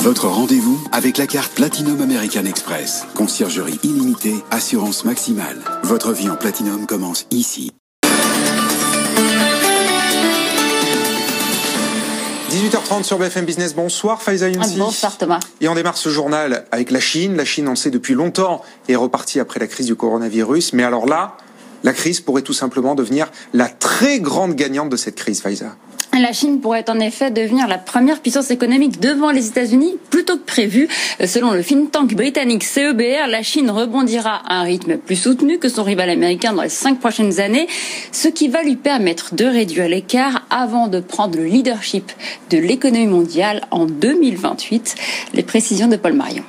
Votre rendez-vous avec la carte Platinum American Express. Conciergerie illimitée, assurance maximale. Votre vie en Platinum commence ici. 18h30 sur BFM Business. Bonsoir Faiza Younsi. Ah, bonsoir Thomas. Et on démarre ce journal avec la Chine. La Chine, on le sait depuis longtemps, est repartie après la crise du coronavirus. Mais alors là, la crise pourrait tout simplement devenir la très grande gagnante de cette crise, Faiza. La Chine pourrait en effet devenir la première puissance économique devant les États-Unis plutôt que prévu. Selon le think tank britannique CEBR, la Chine rebondira à un rythme plus soutenu que son rival américain dans les cinq prochaines années, ce qui va lui permettre de réduire l'écart avant de prendre le leadership de l'économie mondiale en 2028. Les précisions de Paul Marion.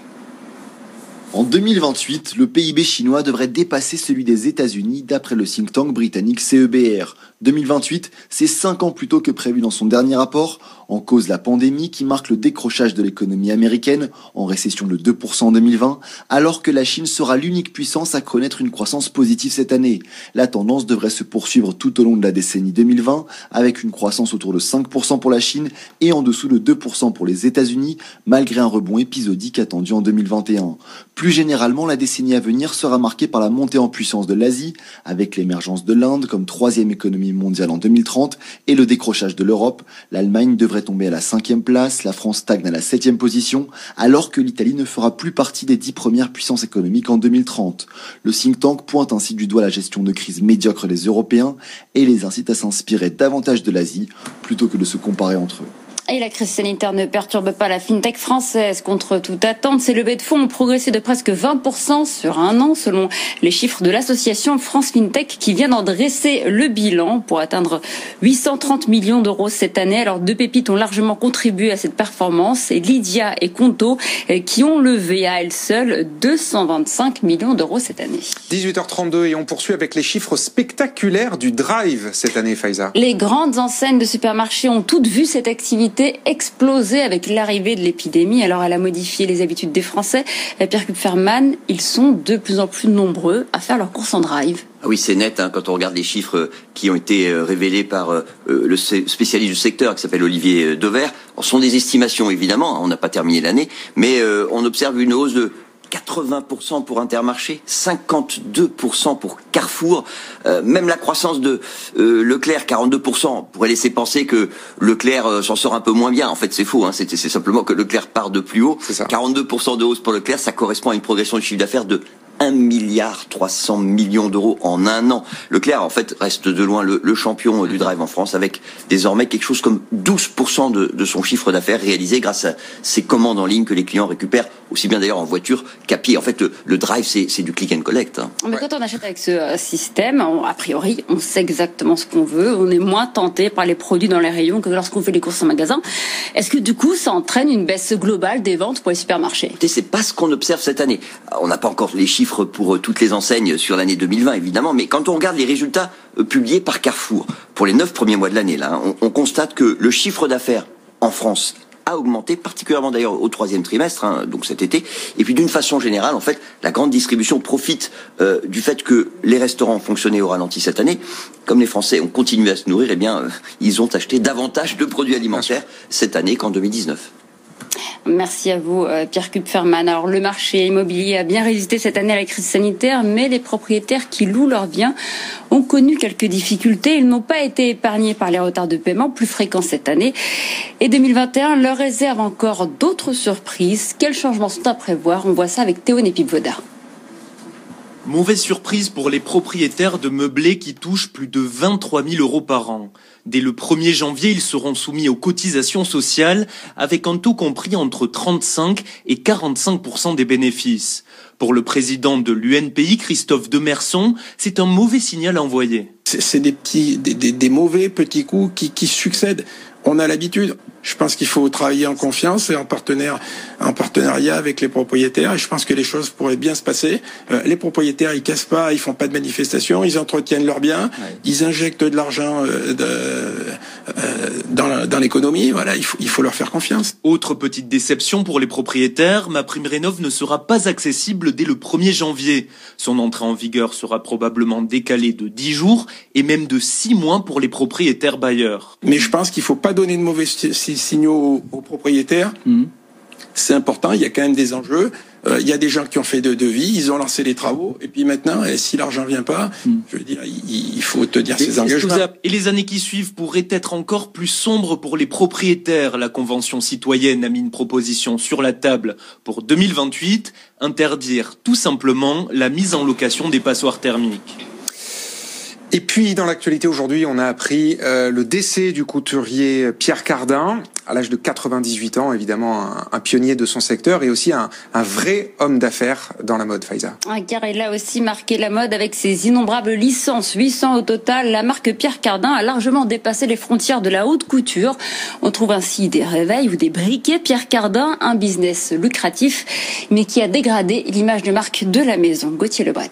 En 2028, le PIB chinois devrait dépasser celui des États-Unis d'après le think tank britannique CEBR. 2028, c'est 5 ans plus tôt que prévu dans son dernier rapport, en cause la pandémie qui marque le décrochage de l'économie américaine, en récession de 2% en 2020, alors que la Chine sera l'unique puissance à connaître une croissance positive cette année. La tendance devrait se poursuivre tout au long de la décennie 2020, avec une croissance autour de 5% pour la Chine et en dessous de 2% pour les États-Unis, malgré un rebond épisodique attendu en 2021. Plus généralement, la décennie à venir sera marquée par la montée en puissance de l'Asie, avec l'émergence de l'Inde comme troisième économie mondiale en 2030 et le décrochage de l'Europe. L'Allemagne devrait tomber à la cinquième place, la France stagne à la septième position, alors que l'Italie ne fera plus partie des dix premières puissances économiques en 2030. Le think tank pointe ainsi du doigt la gestion de crise médiocre des Européens et les incite à s'inspirer davantage de l'Asie plutôt que de se comparer entre eux. Et la crise sanitaire ne perturbe pas la fintech française. Contre toute attente, ces levées de fonds ont progressé de presque 20% sur un an, selon les chiffres de l'association France FinTech, qui vient d'en dresser le bilan pour atteindre 830 millions d'euros cette année. Alors, deux pépites ont largement contribué à cette performance. C'est Lydia et Conto, qui ont levé à elles seules 225 millions d'euros cette année. 18h32 et on poursuit avec les chiffres spectaculaires du Drive cette année, Faiza. Les grandes enseignes de supermarchés ont toutes vu cette activité explosé avec l'arrivée de l'épidémie. Alors elle a modifié les habitudes des Français. Pierre Kupferman, ils sont de plus en plus nombreux à faire leurs courses en drive. Ah oui, c'est net hein, quand on regarde les chiffres qui ont été révélés par euh, le spécialiste du secteur qui s'appelle Olivier Dever. Ce sont des estimations évidemment, on n'a pas terminé l'année, mais euh, on observe une hausse de 80% pour Intermarché, 52% pour Carrefour, euh, même la croissance de euh, Leclerc, 42%, pourrait laisser penser que Leclerc euh, s'en sort un peu moins bien. En fait, c'est faux, hein. c'est simplement que Leclerc part de plus haut. 42% de hausse pour Leclerc, ça correspond à une progression du chiffre d'affaires de 1 milliard 300 millions d'euros en un an. Leclerc, en fait, reste de loin le, le, champion du drive en France, avec désormais quelque chose comme 12% de, de son chiffre d'affaires réalisé grâce à ces commandes en ligne que les clients récupèrent, aussi bien d'ailleurs en voiture qu'à pied. En fait, le, le drive, c'est du click and collect. Hein. Mais quand on achète avec ce système, on, a priori, on sait exactement ce qu'on veut. On est moins tenté par les produits dans les rayons que lorsqu'on fait les courses en magasin. Est-ce que du coup, ça entraîne une baisse globale des ventes pour les supermarchés? C'est pas ce qu'on observe cette année. On n'a pas encore les chiffres pour toutes les enseignes sur l'année 2020, évidemment, mais quand on regarde les résultats publiés par Carrefour pour les neuf premiers mois de l'année, là, on, on constate que le chiffre d'affaires en France a augmenté, particulièrement d'ailleurs au troisième trimestre, hein, donc cet été. Et puis d'une façon générale, en fait, la grande distribution profite euh, du fait que les restaurants ont fonctionné au ralenti cette année. Comme les Français ont continué à se nourrir, eh bien, euh, ils ont acheté davantage de produits alimentaires cette année qu'en 2019. Merci à vous, Pierre Kupferman. Alors, le marché immobilier a bien résisté cette année à la crise sanitaire, mais les propriétaires qui louent leurs biens ont connu quelques difficultés. Ils n'ont pas été épargnés par les retards de paiement plus fréquents cette année. Et 2021 leur réserve encore d'autres surprises. Quels changements sont à prévoir? On voit ça avec Théo Népip-Voda. Mauvaise surprise pour les propriétaires de meublés qui touchent plus de 23 000 euros par an. Dès le 1er janvier, ils seront soumis aux cotisations sociales avec un taux compris entre 35 et 45% des bénéfices. Pour le président de l'UNPI, Christophe Demerson, c'est un mauvais signal envoyé. C'est des mauvais petits coups qui succèdent. On a l'habitude. Je pense qu'il faut travailler en confiance et en partenaire, en partenariat avec les propriétaires. Et je pense que les choses pourraient bien se passer. Euh, les propriétaires, ils cassent pas, ils font pas de manifestations, ils entretiennent leurs biens, ouais. ils injectent de l'argent euh, dans, dans l'économie. Voilà, il faut, il faut leur faire confiance. Autre petite déception pour les propriétaires, ma prime rénov ne sera pas accessible dès le 1er janvier. Son entrée en vigueur sera probablement décalée de 10 jours et même de 6 mois pour les propriétaires bailleurs. Mais je pense qu'il faut pas donner de mauvais signaux aux, aux propriétaires. Mmh c'est important. Il y a quand même des enjeux. Euh, il y a des gens qui ont fait de devis, ils ont lancé les travaux, et puis maintenant, et si l'argent vient pas, hmm. je veux dire, il, il faut tenir et, ses engagements. Et les années qui suivent pourraient être encore plus sombres pour les propriétaires. La Convention citoyenne a mis une proposition sur la table pour 2028, interdire tout simplement la mise en location des passoires thermiques. Et puis, dans l'actualité aujourd'hui, on a appris euh, le décès du couturier Pierre Cardin, à l'âge de 98 ans, évidemment un, un, pionnier de son secteur et aussi un, vrai homme d'affaires dans la mode, Faiza. Ah, car il a aussi marqué la mode avec ses innombrables licences, 800 au total. La marque Pierre Cardin a largement dépassé les frontières de la haute couture. On trouve ainsi des réveils ou des briquets Pierre Cardin, un business lucratif, mais qui a dégradé l'image de marque de la maison. Gauthier Lebret.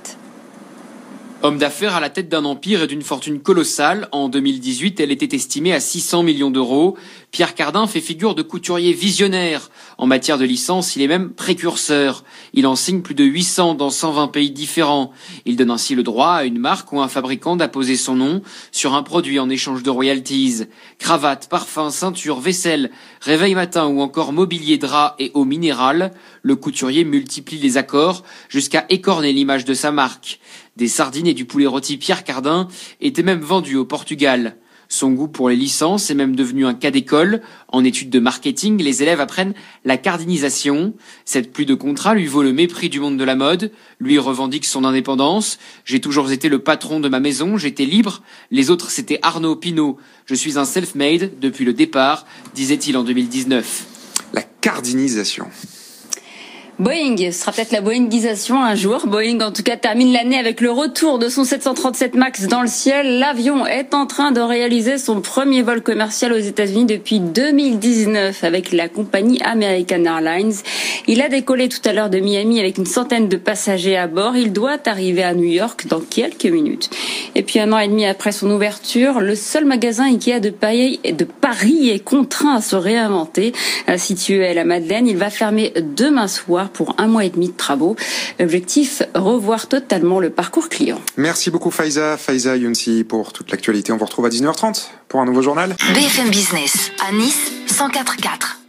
Homme d'affaires à la tête d'un empire et d'une fortune colossale, en 2018, elle était estimée à 600 millions d'euros. Pierre Cardin fait figure de couturier visionnaire. En matière de licence, il est même précurseur. Il en signe plus de 800 dans 120 pays différents. Il donne ainsi le droit à une marque ou un fabricant d'apposer son nom sur un produit en échange de royalties. Cravate, parfum, ceinture, vaisselle, réveil matin ou encore mobilier drap et eau minérale, le couturier multiplie les accords jusqu'à écorner l'image de sa marque. Des sardines et du poulet rôti Pierre Cardin étaient même vendus au Portugal. Son goût pour les licences est même devenu un cas d'école. En études de marketing, les élèves apprennent la cardinisation. Cette pluie de contrats lui vaut le mépris du monde de la mode. Lui revendique son indépendance. J'ai toujours été le patron de ma maison, j'étais libre. Les autres, c'était Arnaud Pinault. Je suis un self-made depuis le départ, disait-il en 2019. La cardinisation. Boeing sera peut-être la Boeingisation un jour. Boeing, en tout cas, termine l'année avec le retour de son 737 MAX dans le ciel. L'avion est en train de réaliser son premier vol commercial aux États-Unis depuis 2019 avec la compagnie American Airlines. Il a décollé tout à l'heure de Miami avec une centaine de passagers à bord. Il doit arriver à New York dans quelques minutes. Et puis un an et demi après son ouverture, le seul magasin Ikea de Paris, de Paris est contraint à se réinventer. Situé à la Madeleine, il va fermer demain soir pour un mois et demi de travaux. Objectif, revoir totalement le parcours client. Merci beaucoup Faiza, Faiza Younsi pour toute l'actualité. On vous retrouve à 19h30 pour un nouveau journal. BFM Business à Nice 104.4.